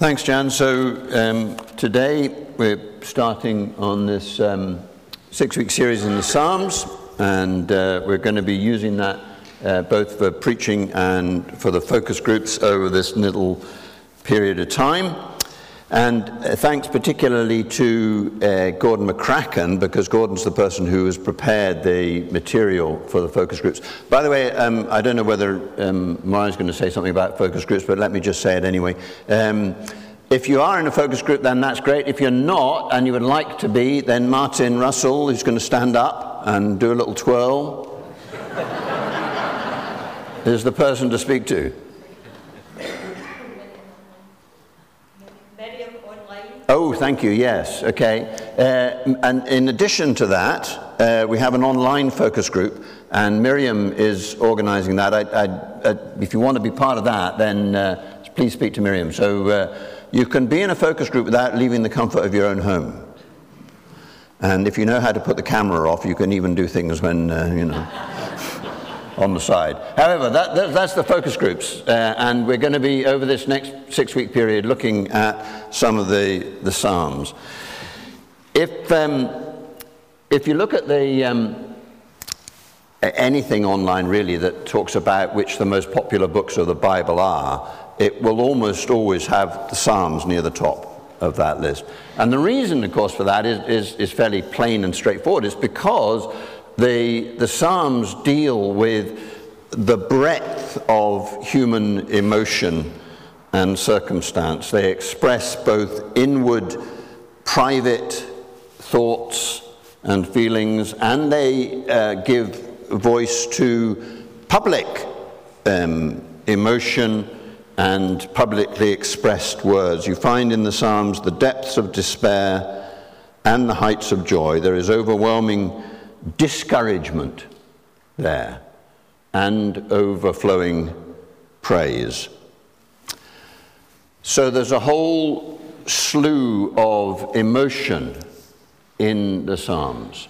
Thanks, Jan. So um, today we're starting on this um, six-week series in the Psalms, and uh, we're going to be using that uh, both for preaching and for the focus groups over this little period of time. And uh, thanks particularly to uh, Gordon McCracken, because Gordon's the person who has prepared the material for the focus groups. By the way, um, I don't know whether um, going to say something about focus groups, but let me just say it anyway. Um, if you are in a focus group, then that's great. If you're not and you would like to be, then Martin Russell is going to stand up and do a little twirl. is the person to speak to. Oh, thank you, yes, okay. Uh, and in addition to that, uh, we have an online focus group, and Miriam is organizing that. I, I, uh, if you want to be part of that, then uh, please speak to Miriam. So uh, you can be in a focus group without leaving the comfort of your own home. And if you know how to put the camera off, you can even do things when, uh, you know on the side. However, that, that, that's the focus groups, uh, and we're going to be, over this next six week period, looking at some of the, the Psalms. If, um, if you look at the, um, anything online really that talks about which the most popular books of the Bible are, it will almost always have the Psalms near the top of that list. And the reason, of course, for that is, is, is fairly plain and straightforward. It's because the, the Psalms deal with the breadth of human emotion and circumstance. They express both inward, private thoughts and feelings, and they uh, give voice to public um, emotion and publicly expressed words. You find in the Psalms the depths of despair and the heights of joy. There is overwhelming discouragement there and overflowing praise. So there's a whole slew of emotion in the Psalms.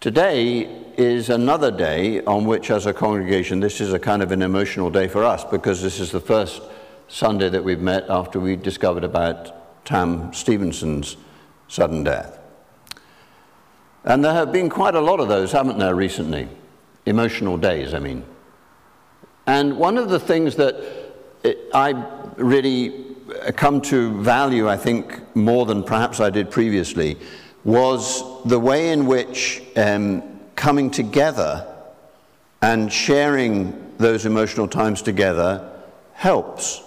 Today is another day on which, as a congregation, this is a kind of an emotional day for us because this is the first Sunday that we've met after we discovered about Tam Stevenson's sudden death. And there have been quite a lot of those, haven't there, recently? Emotional days, I mean. And one of the things that I really come to value, I think, more than perhaps I did previously, was the way in which um, coming together and sharing those emotional times together helps.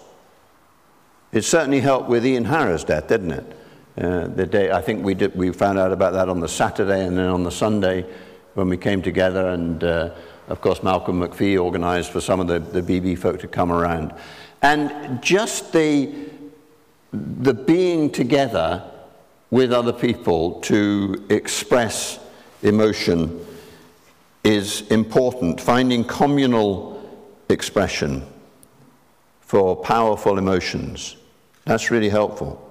It certainly helped with Ian Harrow's death, didn't it? Uh, the day I think we did, we found out about that on the Saturday and then on the Sunday when we came together and uh, of course Malcolm McPhee organized for some of the, the BB folk to come around. And just the the being together with other people to express emotion is important. Finding communal expression for powerful emotions that's really helpful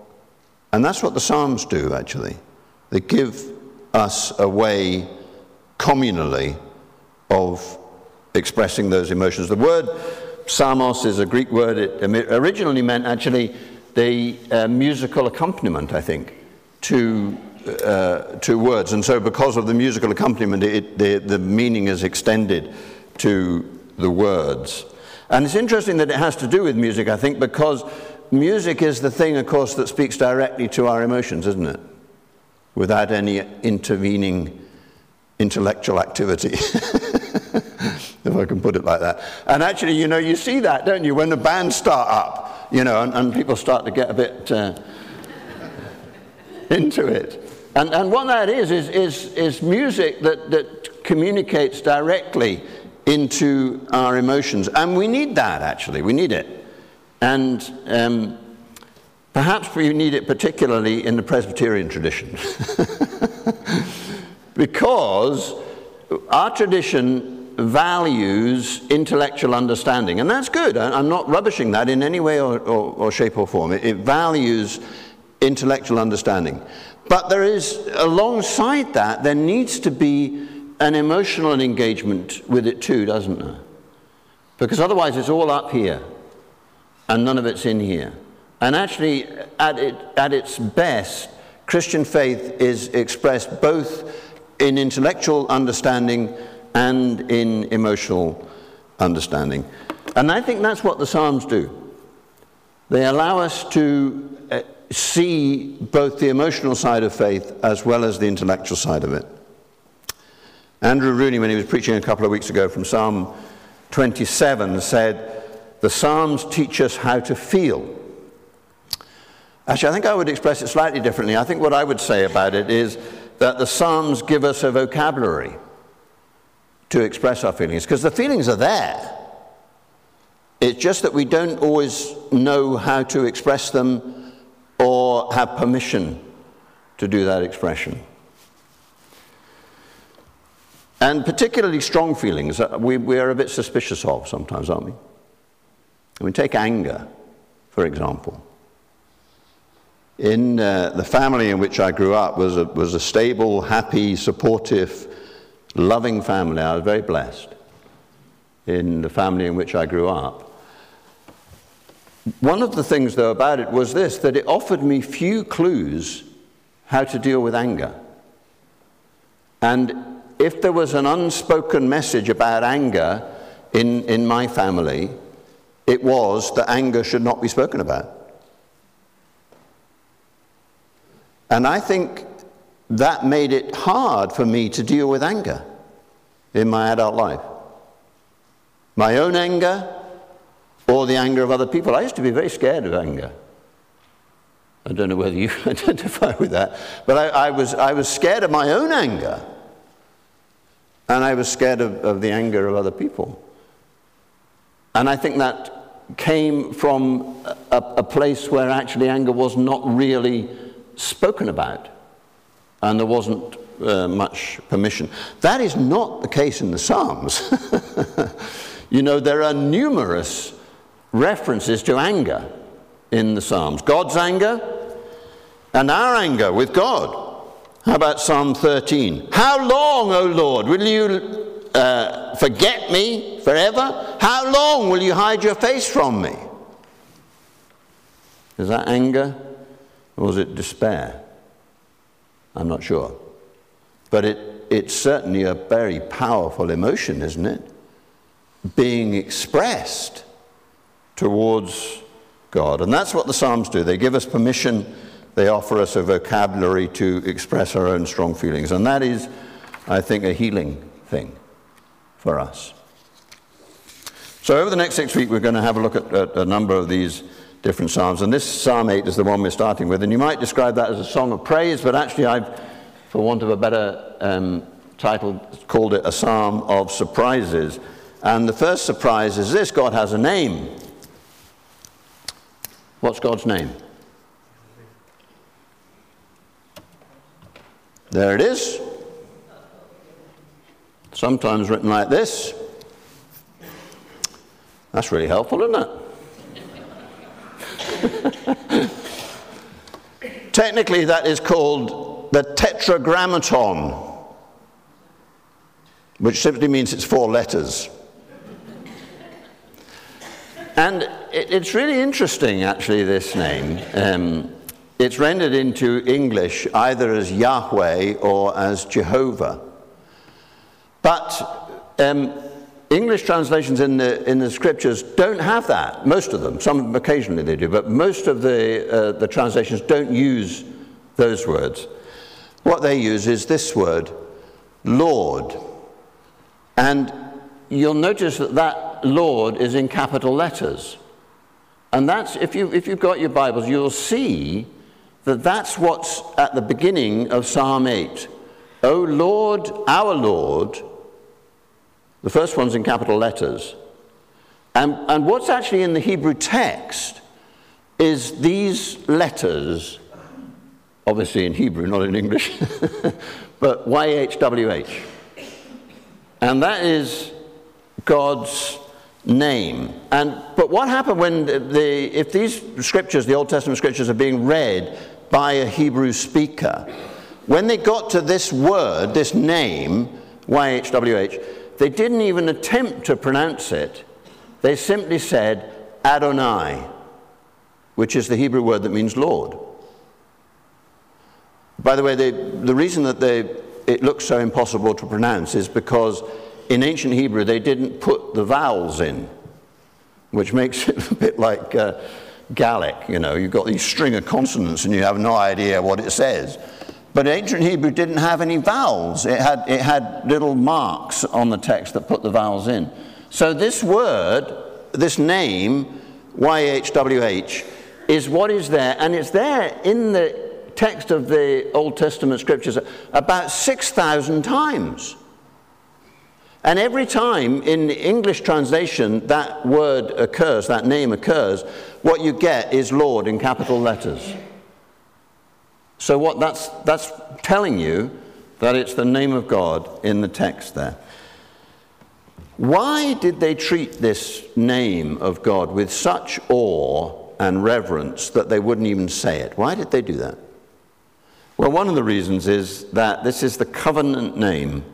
and that's what the Psalms do, actually. They give us a way communally of expressing those emotions. The word psalmos is a Greek word. It originally meant actually the uh, musical accompaniment, I think, to, uh, to words. And so, because of the musical accompaniment, it, the, the meaning is extended to the words. And it's interesting that it has to do with music, I think, because music is the thing, of course, that speaks directly to our emotions, isn't it? Without any intervening intellectual activity, if I can put it like that. And actually, you know, you see that, don't you, when the bands start up, you know, and, and people start to get a bit uh, into it. And, and what that is, is, is, is music that, that communicates directly into our emotions. And we need that, actually. We need it. And um, perhaps we need it particularly in the Presbyterian tradition. because our tradition values intellectual understanding, and that's good. I'm not rubbishing that in any way or, or, or shape or form. It, it values intellectual understanding. But there is, alongside that, there needs to be an emotional engagement with it too, doesn't there? Because otherwise it's all up here and none of it's in here. And actually, at, it, at its best, Christian faith is expressed both in intellectual understanding and in emotional understanding. And I think that's what the Psalms do. They allow us to uh, see both the emotional side of faith as well as the intellectual side of it. Andrew Rooney, when he was preaching a couple of weeks ago from Psalm 27, said, The Psalms teach us how to feel. Actually, I think I would express it slightly differently. I think what I would say about it is that the Psalms give us a vocabulary to express our feelings, because the feelings are there. It's just that we don't always know how to express them or have permission to do that expression. And particularly strong feelings, uh, we, we are a bit suspicious of sometimes, aren't we? I mean, take anger, for example. In uh, the family in which I grew up was a, was a stable, happy, supportive, loving family. I was very blessed in the family in which I grew up. One of the things, though, about it was this that it offered me few clues how to deal with anger. And if there was an unspoken message about anger in, in my family, it was that anger should not be spoken about. And I think that made it hard for me to deal with anger in my adult life. My own anger or the anger of other people. I used to be very scared of anger. I don't know whether you identify with that, but I, I, was, I was scared of my own anger. And I was scared of, of the anger of other people. And I think that came from a, a place where actually anger was not really spoken about. And there wasn't uh, much permission. That is not the case in the Psalms. you know, there are numerous references to anger in the Psalms God's anger and our anger with God. How about Psalm 13? How long, O Lord, will you uh, forget me forever? How long will you hide your face from me? Is that anger or is it despair? I'm not sure. But it, it's certainly a very powerful emotion, isn't it? Being expressed towards God. And that's what the Psalms do. They give us permission, they offer us a vocabulary to express our own strong feelings. And that is, I think, a healing thing for us. So, over the next six weeks, we're going to have a look at, at a number of these different Psalms. And this Psalm 8 is the one we're starting with. And you might describe that as a song of praise, but actually, I've, for want of a better um, title, called it a Psalm of surprises. And the first surprise is this God has a name. What's God's name? There it is. Sometimes written like this. That's really helpful, isn't it? Technically, that is called the tetragrammaton, which simply means it's four letters. And it, it's really interesting, actually, this name. Um, it's rendered into English either as Yahweh or as Jehovah. But um, English translations in the, in the scriptures don't have that, most of them. Some occasionally they do, but most of the, uh, the translations don't use those words. What they use is this word, Lord. And you'll notice that that Lord is in capital letters. And that's, if, you, if you've got your Bibles, you'll see that that's what's at the beginning of Psalm 8. O Lord, our Lord, the first one's in capital letters. And, and what's actually in the Hebrew text is these letters, obviously in Hebrew, not in English, but YHWH. And that is God's name. And, but what happened when the, if these scriptures, the Old Testament scriptures, are being read by a Hebrew speaker, when they got to this word, this name, YHWH, they didn't even attempt to pronounce it. They simply said Adonai. which is the Hebrew word that means Lord. By the way, they, the reason that they, it looks so impossible to pronounce is because in ancient Hebrew they didn't put the vowels in, which makes it a bit like uh, Gaelic. You know, you've got these string of consonants and you have no idea what it says. But ancient Hebrew didn't have any vowels. It had, it had little marks on the text that put the vowels in. So this word, this name, YHWH, is what is there, and it's there in the text of the Old Testament scriptures about 6,000 times. And every time in English translation that word occurs, that name occurs, what you get is Lord in capital letters. So what that's, that's telling you that it's the name of God in the text there. Why did they treat this name of God with such awe and reverence that they wouldn't even say it? Why did they do that? Well, one of the reasons is that this is the covenant name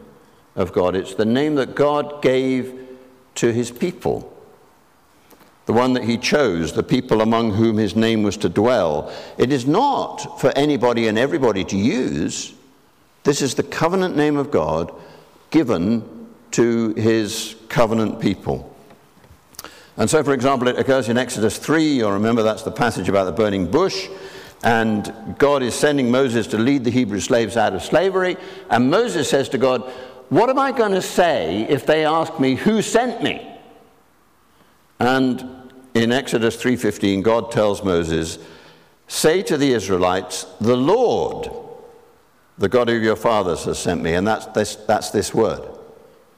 of God. It's the name that God gave to his people, the one that he chose, the people among whom his name was to dwell. It is not for anybody and everybody to use. This is the covenant name of God given to his covenant people. And so, for example, it occurs in Exodus 3. You'll remember that's the passage about the burning bush. And God is sending Moses to lead the Hebrew slaves out of slavery. And Moses says to God, What am I going to say if they ask me who sent me? And in Exodus 3:15, God tells Moses, Say to the Israelites, The Lord, the God of your fathers, has sent me. And that's this, that's this word.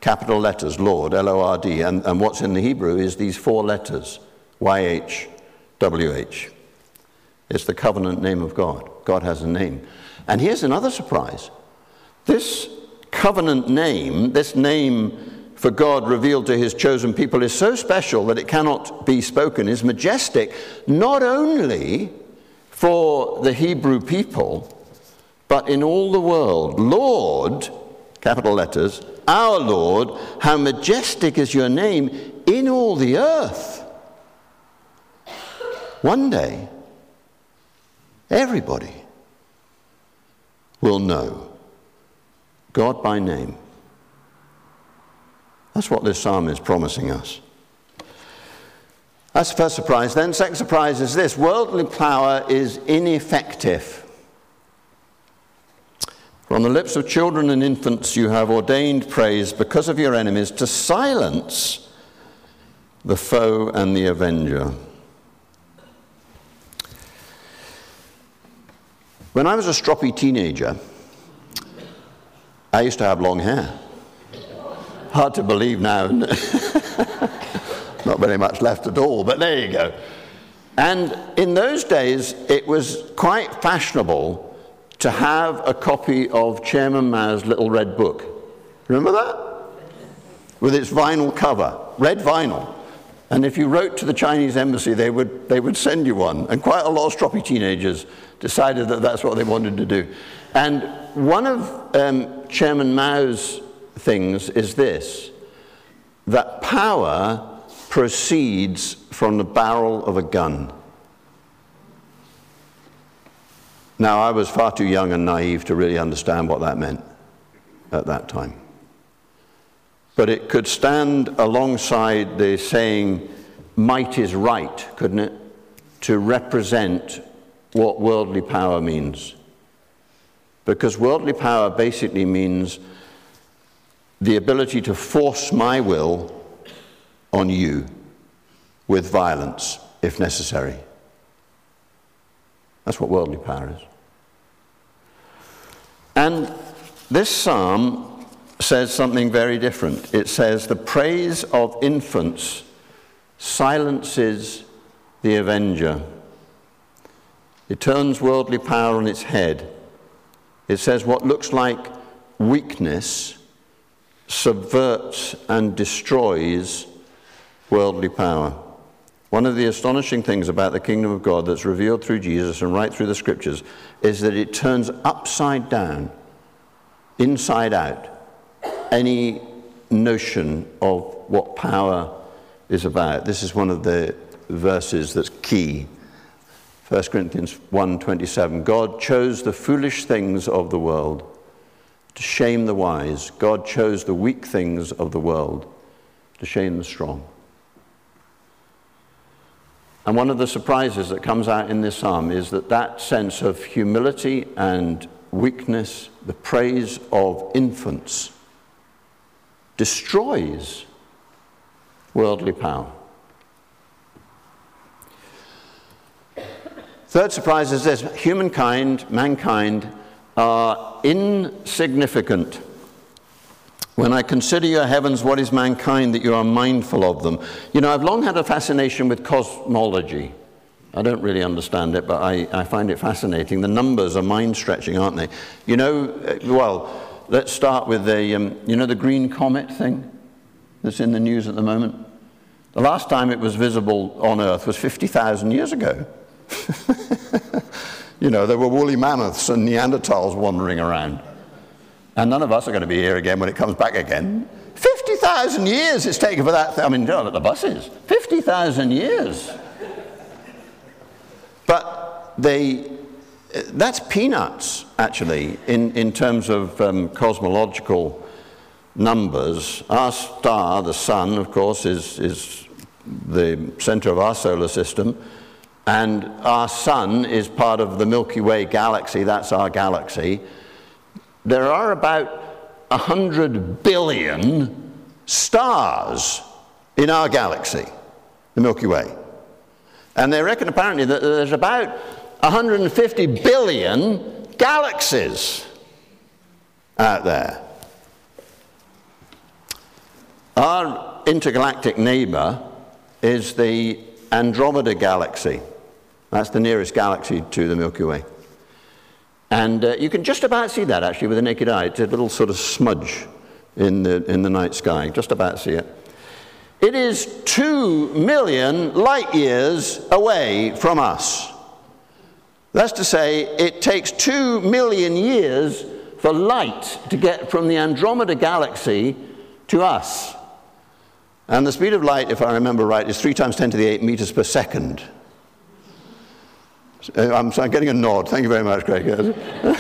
Capital letters, Lord, L O R D. And, and what's in the Hebrew is these four letters, Y H W H. It's the covenant name of God. God has a name. And here's another surprise this covenant name, this name for God revealed to his chosen people, is so special that it cannot be spoken, is majestic, not only for the Hebrew people, but in all the world. Lord, capital letters, our Lord, how majestic is your name in all the earth. One day, Everybody will know God by name. That's what this psalm is promising us. That's the first surprise. Then, second surprise is this worldly power is ineffective. From the lips of children and infants, you have ordained praise because of your enemies to silence the foe and the avenger. When I was a stroppy teenager, I used to have long hair. Hard to believe now. Not very much left at all, but there you go. And in those days, it was quite fashionable to have a copy of Chairman Mao's Little Red Book. Remember that? With its vinyl cover, red vinyl. And if you wrote to the Chinese embassy, they would, they would send you one. And quite a lot of stroppy teenagers decided that that's what they wanted to do. And one of um, Chairman Mao's things is this that power proceeds from the barrel of a gun. Now, I was far too young and naive to really understand what that meant at that time. But it could stand alongside the saying, might is right, couldn't it? To represent what worldly power means. Because worldly power basically means the ability to force my will on you with violence if necessary. That's what worldly power is. And this psalm says something very different. It says, The praise of infants silences the avenger. It turns worldly power on its head. It says, What looks like weakness subverts and destroys worldly power. One of the astonishing things about the kingdom of God that's revealed through Jesus and right through the scriptures is that it turns upside down, inside out, any notion of what power is about. This is one of the verses that's key 1 Corinthians 1:27 God chose the foolish things of the world to shame the wise. God chose the weak things of the world to shame the strong. And one of the surprises that comes out in this psalm is that that sense of humility and weakness, the praise of infants, destroys worldly power. Third surprise is this humankind, mankind, are insignificant. When I consider your heavens, what is mankind that you are mindful of them? You know, I've long had a fascination with cosmology. I don't really understand it, but I, I find it fascinating. The numbers are mind stretching, aren't they? You know, uh, well, let's start with the, um, you know, the green comet thing that's in the news at the moment? The last time it was visible on Earth was 50,000 years ago. you know, there were woolly mammoths and Neanderthals wandering around. And none of us are going to be here again when it comes back again. 50,000 years it's taken for that. Th- I mean, you at the buses. 50,000 years. But they, that's peanuts, actually, in, in terms of um, cosmological numbers. Our star, the sun, of course, is, is the center of our solar system. And our sun is part of the Milky Way galaxy, that's our galaxy. There are about 100 billion stars in our galaxy, the Milky Way. And they reckon apparently that there's about 150 billion galaxies out there. Our intergalactic neighbor is the Andromeda Galaxy. That's the nearest galaxy to the Milky Way. And uh, you can just about see that actually with the naked eye. It's a little sort of smudge in the, in the night sky. Just about see it. It is two million light years away from us. That's to say, it takes two million years for light to get from the Andromeda galaxy to us. And the speed of light, if I remember right, is 3 times 10 to the 8 meters per second. Uh, I'm, I'm getting a nod. Thank you very much, Craig.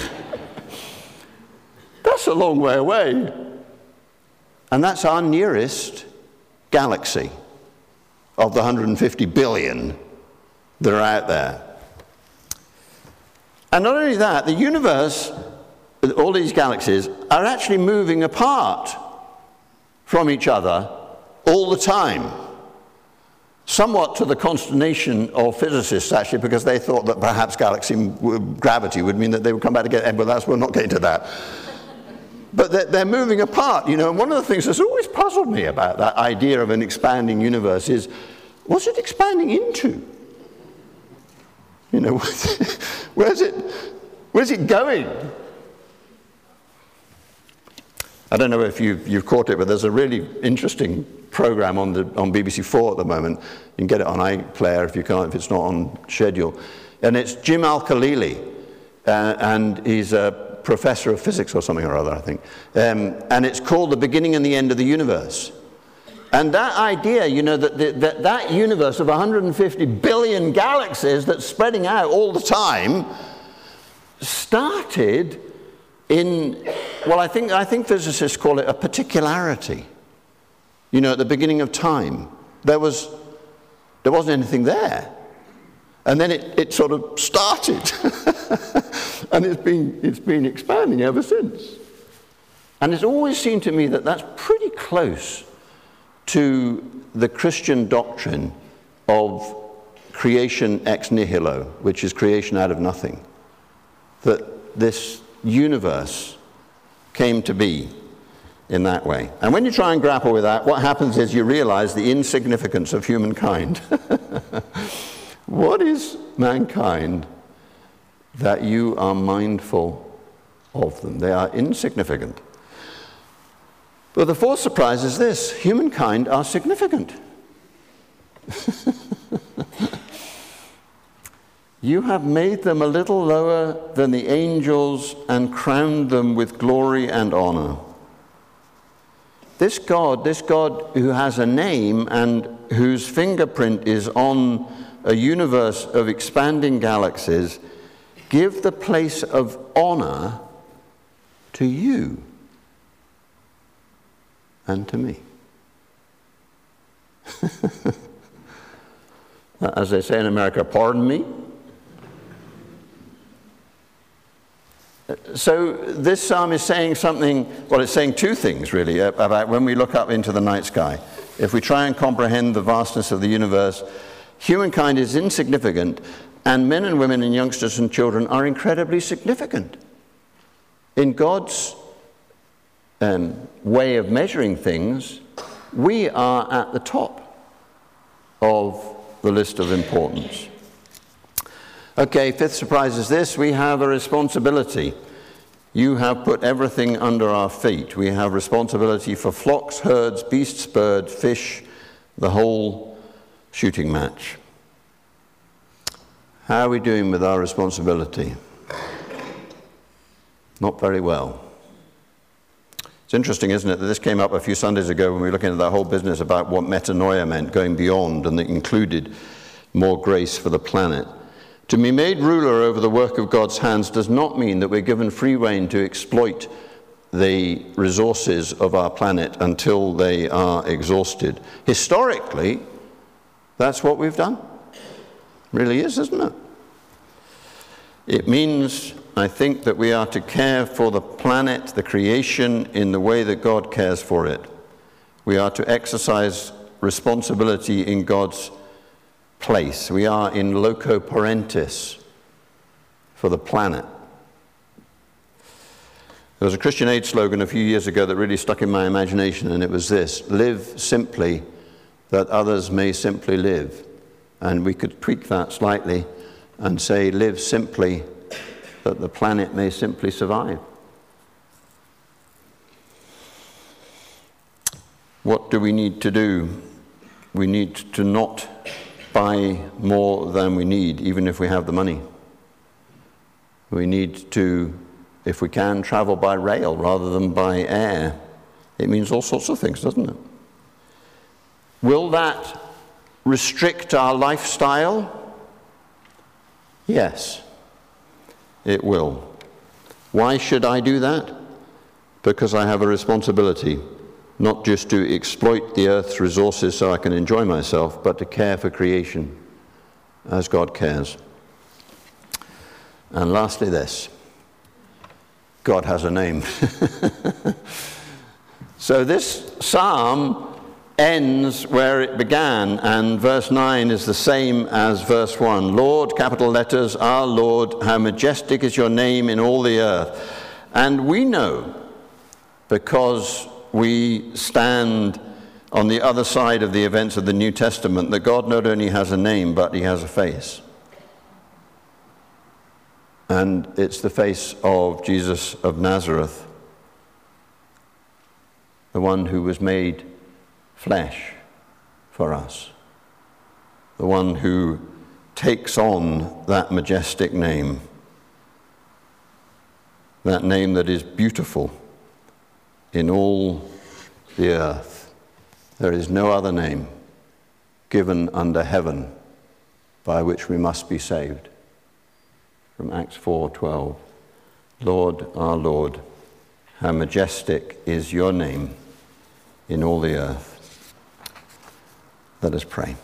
that's a long way away. And that's our nearest galaxy of the 150 billion that are out there. And not only that, the universe, all these galaxies, are actually moving apart from each other all the time somewhat to the consternation of physicists, actually, because they thought that perhaps galaxy gravity would mean that they would come back again. But that's, we're not getting to that. But they're, they're, moving apart, you know. And one of the things that's always puzzled me about that idea of an expanding universe is what's it expanding into? You know, where's it, where's it going? I don't know if you've, you've caught it, but there's a really interesting program on, the, on BBC Four at the moment. You can get it on iPlayer if you can't, if it's not on schedule. And it's Jim Al-Khalili, uh, and he's a professor of physics or something or other, I think. Um, and it's called The Beginning and the End of the Universe. And that idea, you know, that, the, that that universe of 150 billion galaxies that's spreading out all the time started in, well, I think, I think physicists call it a particularity. You know, at the beginning of time, there, was, there wasn't anything there. And then it, it sort of started. and it's been, it's been expanding ever since. And it's always seemed to me that that's pretty close to the Christian doctrine of creation ex nihilo, which is creation out of nothing. That this universe came to be in that way. And when you try and grapple with that, what happens is you realize the insignificance of humankind. what is mankind that you are mindful of them? They are insignificant. But the fourth surprise is this humankind are significant. You have made them a little lower than the angels and crowned them with glory and honor. This God, this God who has a name and whose fingerprint is on a universe of expanding galaxies, give the place of honor to you and to me. As they say in America, pardon me? So this psalm is saying something, well, it's saying two things really about when we look up into the night sky. If we try and comprehend the vastness of the universe, humankind is insignificant, and men and women and youngsters and children are incredibly significant. In God's um, way of measuring things, we are at the top of the list of importance. Okay, fifth surprise is this we have a responsibility. You have put everything under our feet. We have responsibility for flocks, herds, beasts, birds, fish, the whole shooting match. How are we doing with our responsibility? Not very well. It's interesting, isn't it, that this came up a few Sundays ago when we were looking at that whole business about what metanoia meant, going beyond, and that included more grace for the planet. To be made ruler over the work of God's hands does not mean that we're given free rein to exploit the resources of our planet until they are exhausted. Historically, that's what we've done. Really is, isn't it? It means, I think, that we are to care for the planet, the creation, in the way that God cares for it. We are to exercise responsibility in God's place. We are in loco parentis for the planet. There was a Christian Aid slogan a few years ago that really stuck in my imagination, and it was this Live simply that others may simply live. And we could tweak that slightly and say, live simply that the planet may simply survive. What do we need to do? We need to not buy more than we need, even if we have the money. We need to, if we can, travel by rail rather than by air. It means all sorts of things, doesn't it? Will that restrict our lifestyle? Yes, it will. Why should I do that? Because I have a responsibility, not just to exploit the earth's resources so I can enjoy myself, but to care for creation as God cares. And lastly, this God has a name. so, this psalm ends where it began, and verse 9 is the same as verse 1. Lord, capital letters, our Lord, how majestic is your name in all the earth. And we know, because we stand on the other side of the events of the New Testament, that God not only has a name, but he has a face. And it's the face of Jesus of Nazareth, the one who was made flesh for us. The one who takes on that majestic name, that name that is beautiful in all the earth. There is no other name given under heaven by which we must be saved. From Acts 4:12. Lord, our Lord, how majestic is your name in all the earth. Let us pray.